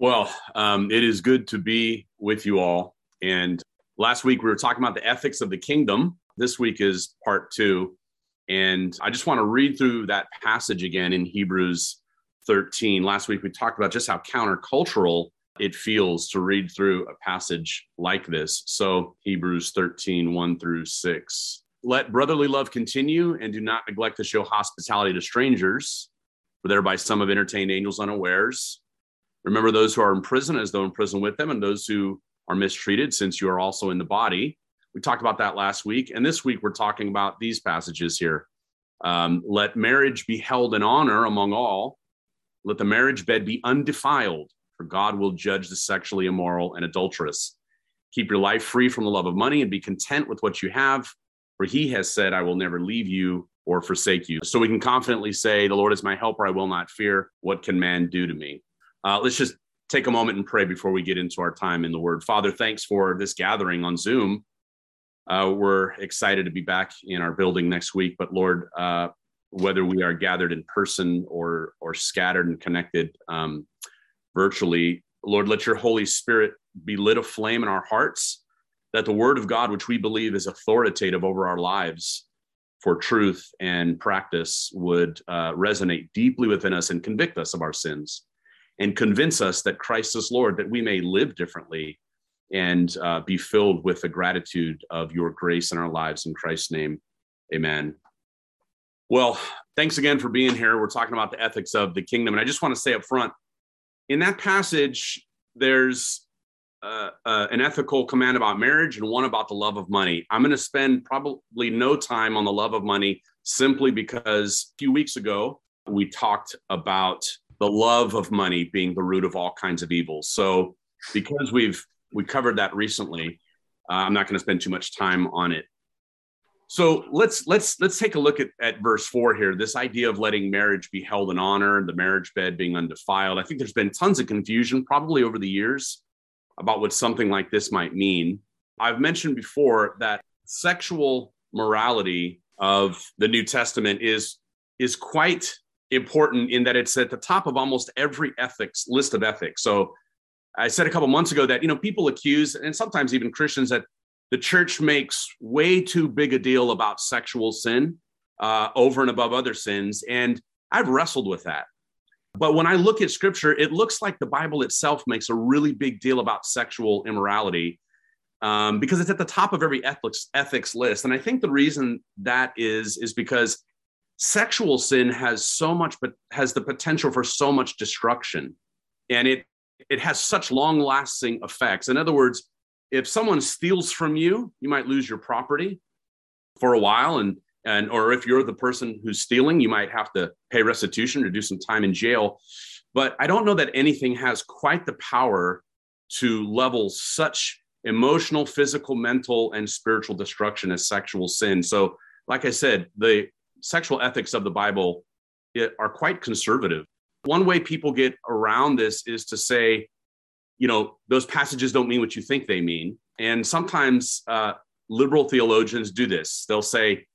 Well, um, it is good to be with you all. And last week we were talking about the ethics of the kingdom. This week is part two. And I just want to read through that passage again in Hebrews 13. Last week we talked about just how countercultural it feels to read through a passage like this. So, Hebrews 13, 1 through 6. Let brotherly love continue and do not neglect to show hospitality to strangers, for thereby some have entertained angels unawares. Remember those who are in prison as though in prison with them, and those who are mistreated, since you are also in the body. We talked about that last week. And this week, we're talking about these passages here. Um, Let marriage be held in honor among all. Let the marriage bed be undefiled, for God will judge the sexually immoral and adulterous. Keep your life free from the love of money and be content with what you have, for he has said, I will never leave you or forsake you. So we can confidently say, The Lord is my helper, I will not fear. What can man do to me? Uh, let's just take a moment and pray before we get into our time in the Word. Father, thanks for this gathering on Zoom. Uh, we're excited to be back in our building next week, but Lord, uh, whether we are gathered in person or or scattered and connected um, virtually, Lord, let Your Holy Spirit be lit a flame in our hearts, that the Word of God, which we believe is authoritative over our lives for truth and practice, would uh, resonate deeply within us and convict us of our sins and convince us that Christ is Lord, that we may live differently and uh, be filled with the gratitude of your grace in our lives. In Christ's name, amen. Well, thanks again for being here. We're talking about the ethics of the kingdom. And I just want to say up front in that passage, there's uh, uh, an ethical command about marriage and one about the love of money. I'm going to spend probably no time on the love of money simply because a few weeks ago we talked about the love of money being the root of all kinds of evils. So because we've we covered that recently, uh, I'm not going to spend too much time on it. So let's let's let's take a look at, at verse four here. This idea of letting marriage be held in honor, the marriage bed being undefiled. I think there's been tons of confusion, probably over the years, about what something like this might mean. I've mentioned before that sexual morality of the New Testament is is quite important in that it's at the top of almost every ethics list of ethics. So I said a couple months ago that you know people accuse and sometimes even Christians that the church makes way too big a deal about sexual sin uh, over and above other sins, and I've wrestled with that. But when I look at scripture, it looks like the Bible itself makes a really big deal about sexual immorality um, because it's at the top of every ethics ethics list. And I think the reason that is is because sexual sin has so much but has the potential for so much destruction. And it it has such long lasting effects. In other words if someone steals from you you might lose your property for a while. And and or if you're the person who's stealing you might have to pay restitution or do some time in jail. But i don't know that anything has quite the power to level such emotional physical mental and spiritual destruction as sexual sin. So like i said the sexual ethics of the Bible are quite conservative. One way people get around this is to say, you know, those passages don't mean what you think they mean. And sometimes uh, liberal theologians do this. They'll say,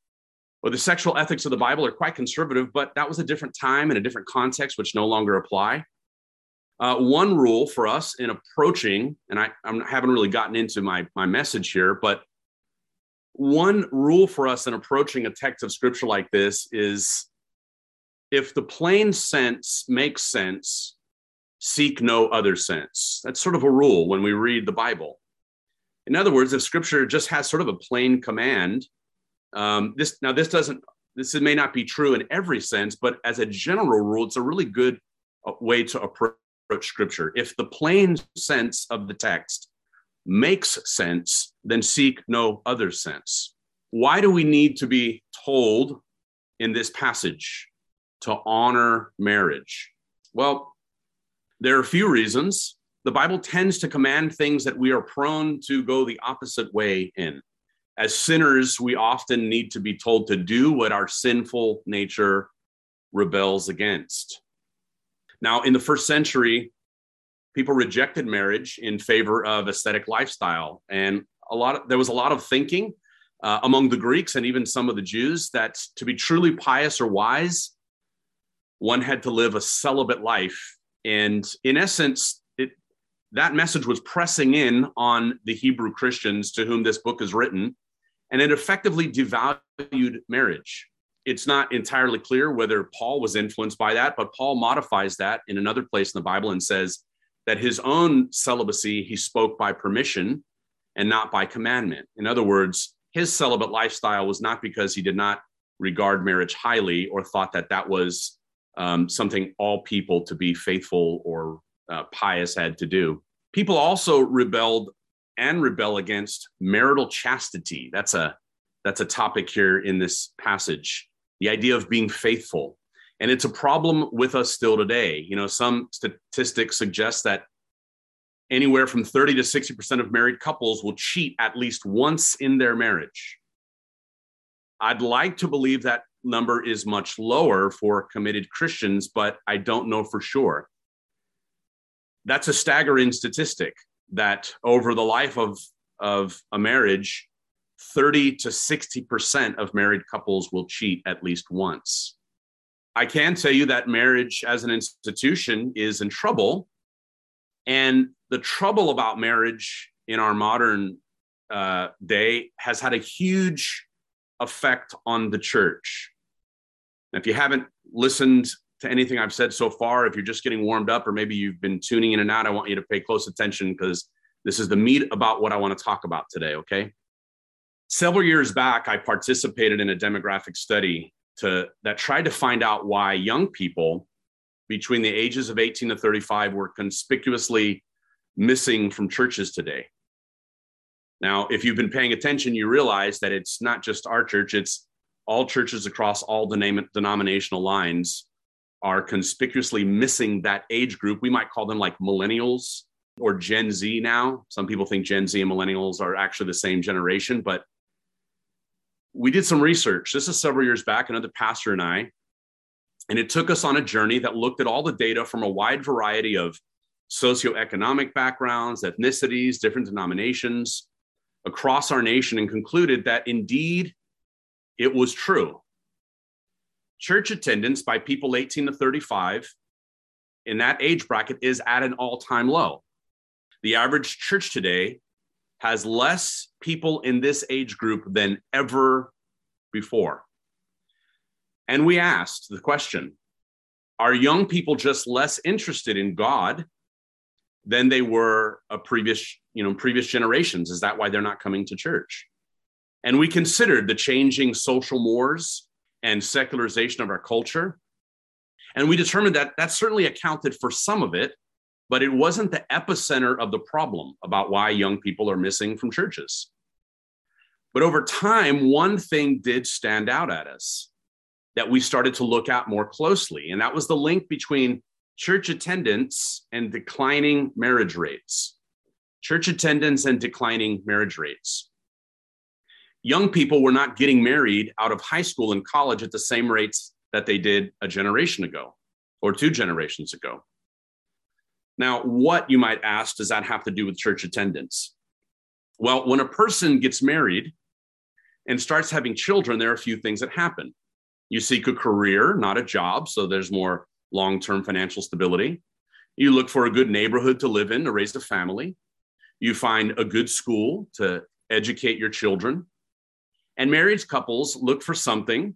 well, the sexual ethics of the Bible are quite conservative, but that was a different time and a different context, which no longer apply. Uh, one rule for us in approaching, and I, I haven't really gotten into my, my message here, but one rule for us in approaching a text of scripture like this is if the plain sense makes sense, seek no other sense. That's sort of a rule when we read the Bible. In other words, if scripture just has sort of a plain command, um, this now this doesn't this may not be true in every sense, but as a general rule, it's a really good uh, way to approach scripture. If the plain sense of the text makes sense, then seek no other sense. Why do we need to be told in this passage to honor marriage? Well, there are a few reasons. The Bible tends to command things that we are prone to go the opposite way in. As sinners, we often need to be told to do what our sinful nature rebels against. Now, in the first century, people rejected marriage in favor of aesthetic lifestyle and a lot of, there was a lot of thinking uh, among the greeks and even some of the jews that to be truly pious or wise one had to live a celibate life and in essence it that message was pressing in on the Hebrew Christians to whom this book is written, and it effectively devalued marriage. It's not entirely clear whether Paul was influenced by that, but Paul modifies that in another place in the Bible and says that his own celibacy he spoke by permission and not by commandment. In other words, his celibate lifestyle was not because he did not regard marriage highly or thought that that was um, something all people to be faithful or uh, pious had to do. People also rebelled and rebel against marital chastity. That's a that's a topic here in this passage. The idea of being faithful. And it's a problem with us still today. You know, some statistics suggest that anywhere from 30 to 60% of married couples will cheat at least once in their marriage. I'd like to believe that number is much lower for committed Christians, but I don't know for sure. That's a staggering statistic that over the life of, of a marriage, 30 to 60% of married couples will cheat at least once. I can tell you that marriage as an institution is in trouble. And the trouble about marriage in our modern uh, day has had a huge effect on the church. if you haven't listened to anything I've said so far, if you're just getting warmed up or maybe you've been tuning in and out, I want you to pay close attention because this is the meat about what I want to talk about today, okay? Several years back, I participated in a demographic study to, that tried to find out why young people between the ages of 18 to 35 were conspicuously missing from churches today. Now, if you've been paying attention, you realize that it's not just our church, it's all churches across all denom- denominational lines are conspicuously missing that age group. We might call them like millennials or Gen Z now. Some people think Gen Z and millennials are actually the same generation, but we did some research. This is several years back, another pastor and I, and it took us on a journey that looked at all the data from a wide variety of socioeconomic backgrounds, ethnicities, different denominations across our nation and concluded that indeed it was true. Church attendance by people 18 to 35 in that age bracket is at an all time low. The average church today has less people in this age group than ever before. And we asked the question Are young people just less interested in God than they were a previous, you know, previous generations. Is that why they're not coming to church? And we considered the changing social mores and secularization of our culture. And we determined that that certainly accounted for some of it, but it wasn't the epicenter of the problem about why young people are missing from churches. But over time, one thing did stand out at us that we started to look at more closely, and that was the link between church attendance and declining marriage rates. Church attendance and declining marriage rates. Young people were not getting married out of high school and college at the same rates that they did a generation ago or two generations ago. Now, what you might ask does that have to do with church attendance? Well, when a person gets married and starts having children, there are a few things that happen. You seek a career, not a job, so there's more long term financial stability. You look for a good neighborhood to live in to raise a family. You find a good school to educate your children. And married couples look for something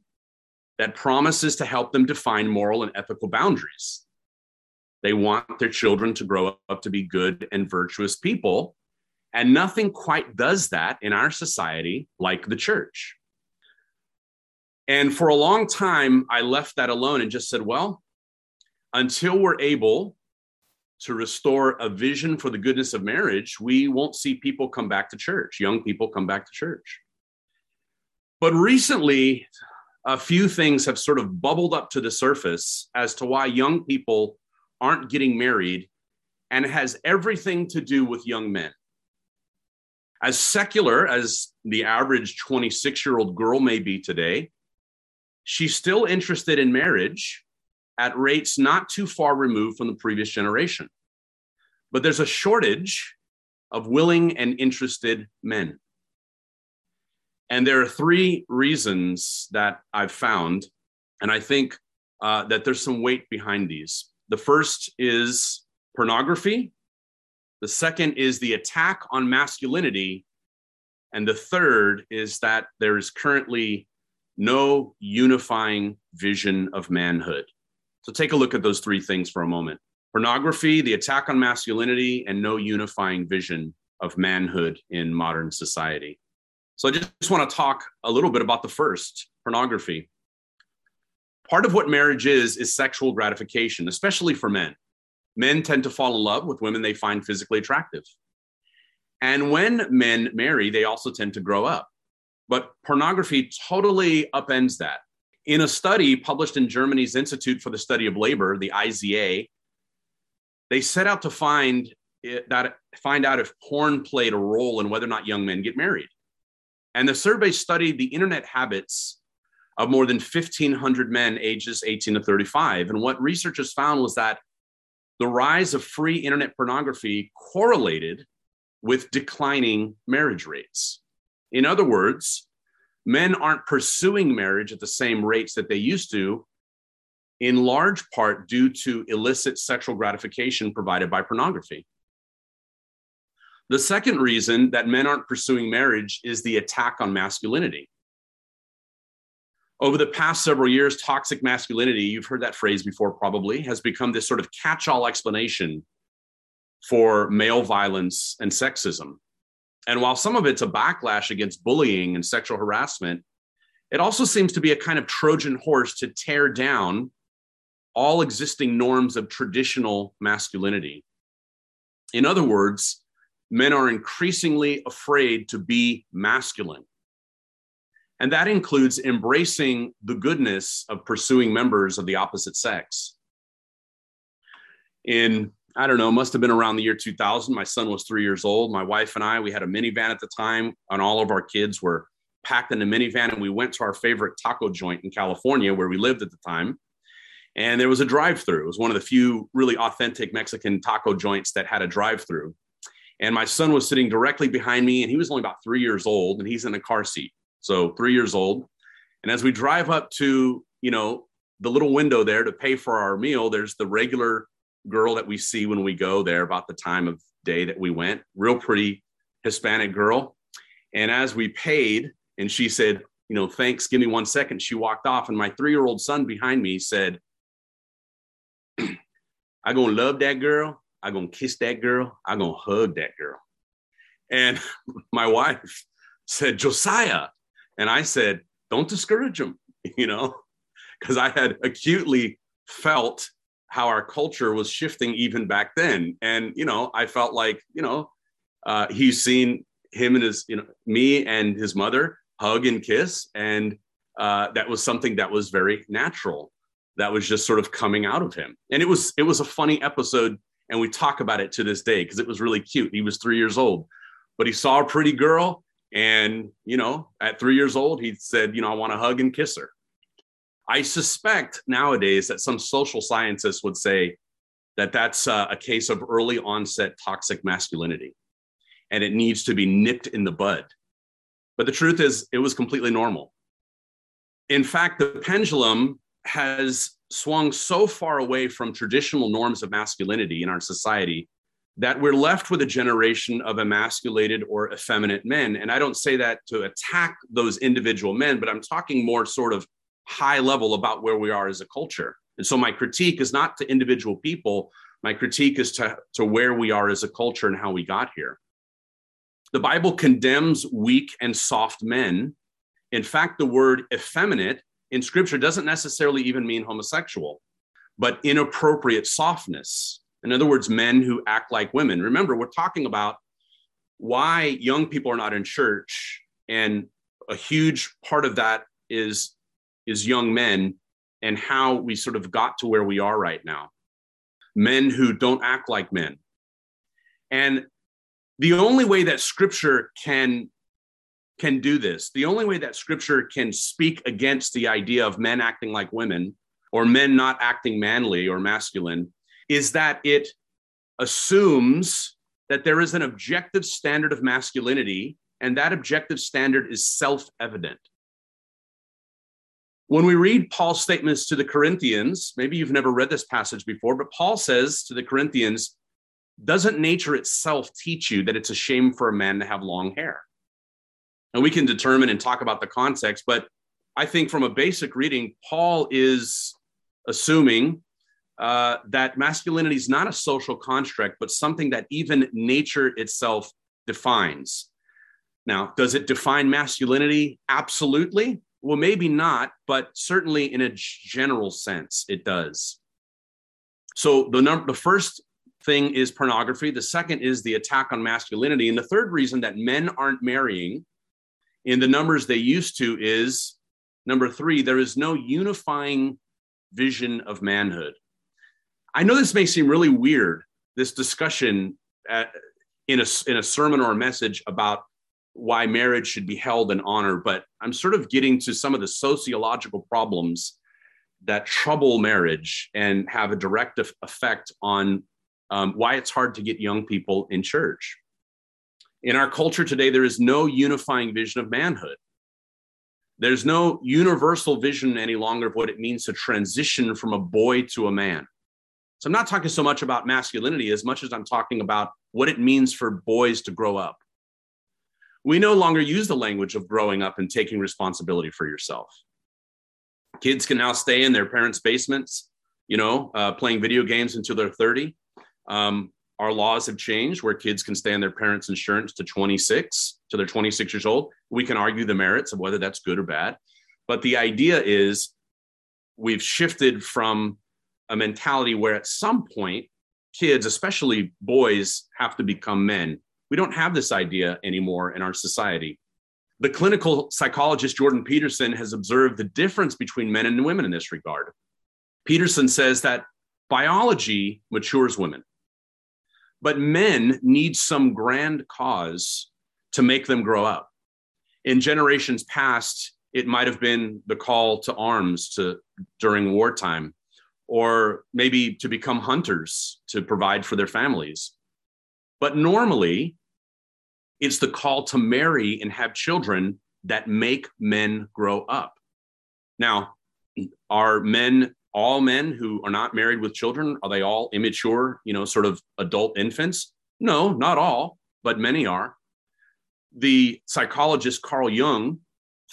that promises to help them define moral and ethical boundaries. They want their children to grow up to be good and virtuous people. And nothing quite does that in our society like the church. And for a long time, I left that alone and just said, well, until we're able to restore a vision for the goodness of marriage, we won't see people come back to church, young people come back to church. But recently, a few things have sort of bubbled up to the surface as to why young people aren't getting married, and has everything to do with young men. As secular as the average 26 year old girl may be today, she's still interested in marriage at rates not too far removed from the previous generation. But there's a shortage of willing and interested men. And there are three reasons that I've found, and I think uh, that there's some weight behind these. The first is pornography, The second is the attack on masculinity. And the third is that there is currently no unifying vision of manhood. So take a look at those three things for a moment pornography, the attack on masculinity, and no unifying vision of manhood in modern society. So I just, just want to talk a little bit about the first pornography. Part of what marriage is, is sexual gratification, especially for men. Men tend to fall in love with women they find physically attractive. And when men marry, they also tend to grow up. But pornography totally upends that. In a study published in Germany's Institute for the Study of Labor, the IZA, they set out to find that find out if porn played a role in whether or not young men get married. And the survey studied the internet habits of more than 1,500 men ages 18 to 35. And what researchers found was that the rise of free internet pornography correlated with declining marriage rates. In other words, men aren't pursuing marriage at the same rates that they used to, in large part due to illicit sexual gratification provided by pornography. The second reason that men aren't pursuing marriage is the attack on masculinity. Over the past several years, toxic masculinity, you've heard that phrase before probably, has become this sort of catch all explanation for male violence and sexism. And while some of it's a backlash against bullying and sexual harassment, it also seems to be a kind of Trojan horse to tear down all existing norms of traditional masculinity. In other words, men are increasingly afraid to be masculine. And that includes embracing the goodness of pursuing members of the opposite sex. In I don't know, must have been around the year 2000. My son was three years old. My wife and I, we had a minivan at the time, and all of our kids were packed in the minivan. And we went to our favorite taco joint in California where we lived at the time. And there was a drive through. It was one of the few really authentic Mexican taco joints that had a drive through. And my son was sitting directly behind me, and he was only about three years old, and he's in a car seat. So three years old. And as we drive up to, you know, the little window there to pay for our meal, there's the regular girl that we see when we go there about the time of day that we went, real pretty Hispanic girl. And as we paid, and she said, you know, thanks, give me one second, she walked off. And my three year old son behind me said, I gonna love that girl. I gonna kiss that girl. I gonna hug that girl. And my wife said, Josiah. And I said, don't discourage him, you know, because I had acutely felt how our culture was shifting even back then. And, you know, I felt like, you know, uh, he's seen him and his, you know, me and his mother hug and kiss. And uh, that was something that was very natural. That was just sort of coming out of him. And it was, it was a funny episode. And we talk about it to this day because it was really cute. He was three years old, but he saw a pretty girl. And, you know, at three years old, he said, you know, I want to hug and kiss her. I suspect nowadays that some social scientists would say that that's uh, a case of early onset toxic masculinity and it needs to be nipped in the bud. But the truth is, it was completely normal. In fact, the pendulum has swung so far away from traditional norms of masculinity in our society that we're left with a generation of emasculated or effeminate men. And I don't say that to attack those individual men, but I'm talking more sort of high level about where we are as a culture. And so my critique is not to individual people, my critique is to, to where we are as a culture and how we got here. The Bible condemns weak and soft men. In fact, the word effeminate in scripture doesn't necessarily even mean homosexual, but inappropriate softness. In other words, men who act like women. Remember, we're talking about why young people are not in church. And a huge part of that is is young men and how we sort of got to where we are right now. Men who don't act like men. And the only way that scripture can can do this, the only way that scripture can speak against the idea of men acting like women or men not acting manly or masculine is that it assumes that there is an objective standard of masculinity and that objective standard is self-evident. When we read Paul's statements to the Corinthians, maybe you've never read this passage before, but Paul says to the Corinthians, doesn't nature itself teach you that it's a shame for a man to have long hair? And we can determine and talk about the context, but I think from a basic reading, Paul is assuming uh, that masculinity is not a social construct, but something that even nature itself defines. Now, does it define masculinity? Absolutely. Well, maybe not, but certainly in a general sense, it does. So the number, the first thing is pornography. The second is the attack on masculinity, and the third reason that men aren't marrying in the numbers they used to is number three. There is no unifying vision of manhood. I know this may seem really weird, this discussion at, in, a, in a sermon or a message about why marriage should be held in honor, but I'm sort of getting to some of the sociological problems that trouble marriage and have a direct effect on um, why it's hard to get young people in church. In our culture today, there is no unifying vision of manhood. There's no universal vision any longer of what it means to transition from a boy to a man. So I'm not talking so much about masculinity as much as I'm talking about what it means for boys to grow up. We no longer use the language of growing up and taking responsibility for yourself. Kids can now stay in their parents' basements, you know, uh, playing video games until they're 30. Um, our laws have changed where kids can stay on their parents' insurance to 26, to they're 26 years old. We can argue the merits of whether that's good or bad. But the idea is we've shifted from a mentality where at some point kids, especially boys, have to become men. We don't have this idea anymore in our society. The clinical psychologist Jordan Peterson has observed the difference between men and women in this regard. Peterson says that biology matures women, but men need some grand cause to make them grow up. In generations past, it might have been the call to arms to during wartime or maybe to become hunters to provide for their families. But normally, it's the call to marry and have children that make men grow up. Now, are men all men who are not married with children are they all immature, you know, sort of adult infants? No, not all, but many are. The psychologist Carl Jung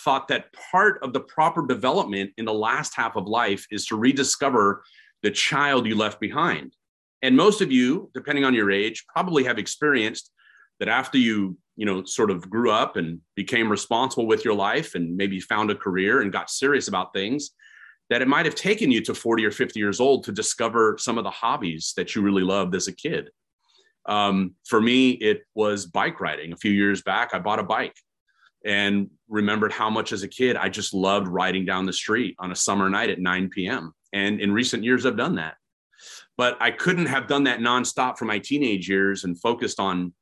thought that part of the proper development in the last half of life is to rediscover the child you left behind. And most of you, depending on your age, probably have experienced that after you, you know, sort of grew up and became responsible with your life and maybe found a career and got serious about things, that it might have taken you to 40 or 50 years old to discover some of the hobbies that you really loved as a kid. Um, for me, it was bike riding. A few years back, I bought a bike and remembered how much as a kid I just loved riding down the street on a summer night at 9 p.m. And in recent years, I've done that. But I couldn't have done that nonstop for my teenage years and focused on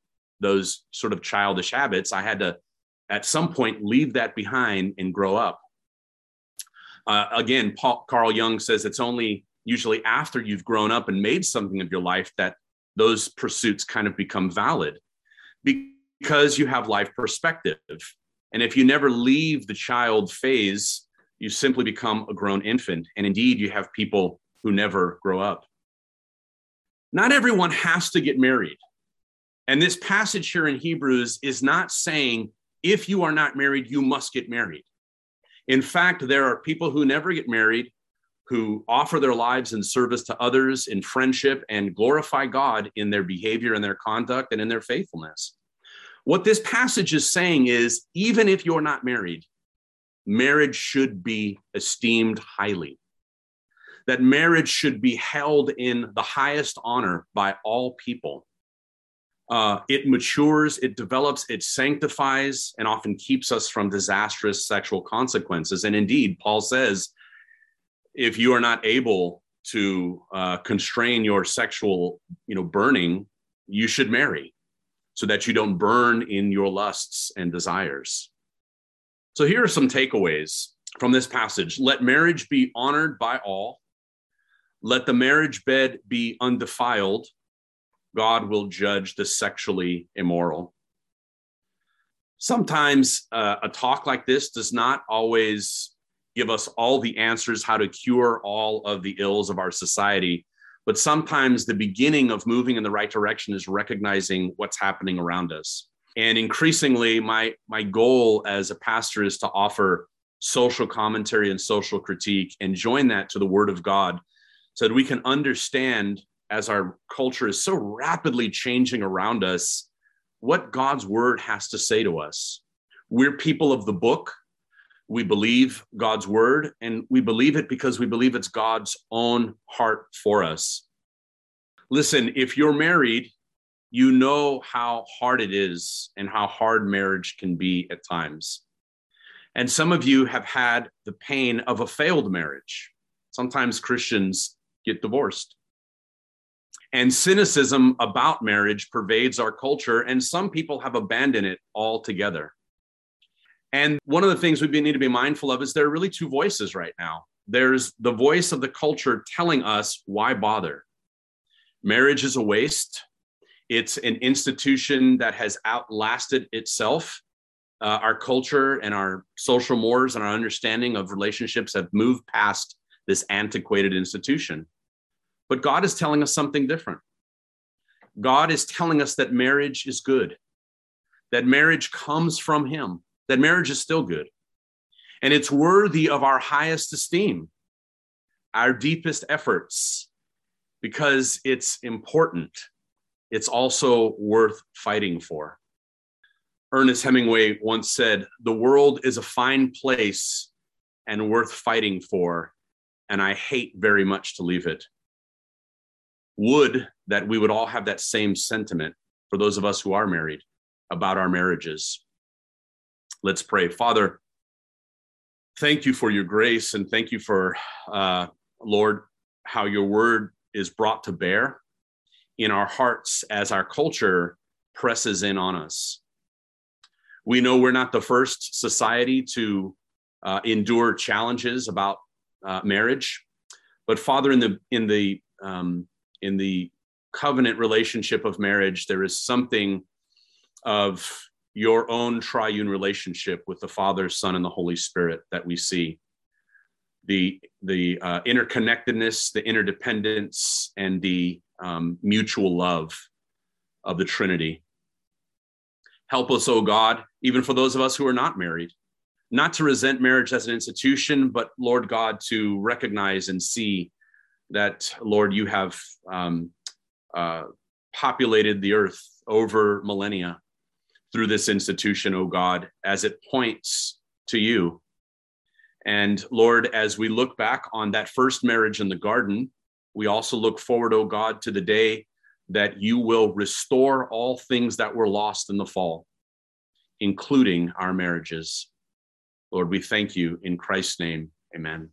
those sort of childish habits. I had to, at some point, leave that behind and grow up. Uh, again, Paul, Carl Jung says it's only usually after you've grown up and made something of your life that those pursuits kind of become valid because you have life perspective and if you never leave the child phase, you simply become a grown infant. And indeed, you have people who never grow up. Not everyone has to get married. And this passage here in Hebrews is not saying if you are not married, you must get married. In fact, there are people who never get married who offer their lives in service to others in friendship and glorify God in their behavior and their conduct and in their faithfulness. What this passage is saying is even if you're not married, marriage should be esteemed highly. That marriage should be held in the highest honor by all people. Uh, it matures, it develops, it sanctifies, and often keeps us from disastrous sexual consequences. And indeed, Paul says, if you are not able to uh, constrain your sexual, you know, burning, you should marry so that you don't burn in your lusts and desires. So here are some takeaways from this passage. Let marriage be honored by all. Let the marriage bed be undefiled. God will judge the sexually immoral. Sometimes uh, a talk like this does not always give us all the answers how to cure all of the ills of our society, But sometimes the beginning of moving in the right direction is recognizing what's happening around us. And increasingly, my, my goal as a pastor is to offer social commentary and social critique and join that to the Word of God so that we can understand as our culture is so rapidly changing around us what God's Word has to say to us. We're people of the book. We believe God's word, and we believe it because we believe it's God's own heart for us. Listen, if you're married, you know how hard it is and how hard marriage can be at times. And some of you have had the pain of a failed marriage. Sometimes Christians get divorced. And cynicism about marriage pervades our culture, and some people have abandoned it altogether. And one of the things we need to be mindful of is there are really two voices right now. There's the voice of the culture telling us why bother. Marriage is a waste. It's an institution that has outlasted itself. Uh, our culture and our social mores and our understanding of relationships have moved past this antiquated institution. But God is telling us something different. God is telling us that marriage is good, that marriage comes from Him, that marriage is still good. And it's worthy of our highest esteem, our deepest efforts, because it's important. It's also worth fighting for. Ernest Hemingway once said, The world is a fine place and worth fighting for, and I hate very much to leave it. Would that we would all have that same sentiment for those of us who are married about our marriages. Let's pray. Father, thank you for your grace and thank you for, uh, Lord, how your word is brought to bear in our hearts as our culture presses in on us. We know we're not the first society to uh, endure challenges about uh, marriage, but Father, in the in the um, in the covenant relationship of marriage, there is something of your own triune relationship with the Father, Son, and the Holy Spirit that we see. The, the uh, interconnectedness, the interdependence, and the um, mutual love of the Trinity. Help us, O oh God, even for those of us who are not married, not to resent marriage as an institution, but Lord God, to recognize and see that, Lord, you have um, uh, populated the earth over millennia through this institution, O God, as it points to you. And Lord, as we look back on that first marriage in the garden, we also look forward, O God, to the day that you will restore all things that were lost in the fall, including our marriages. Lord, we thank you in Christ's name. Amen.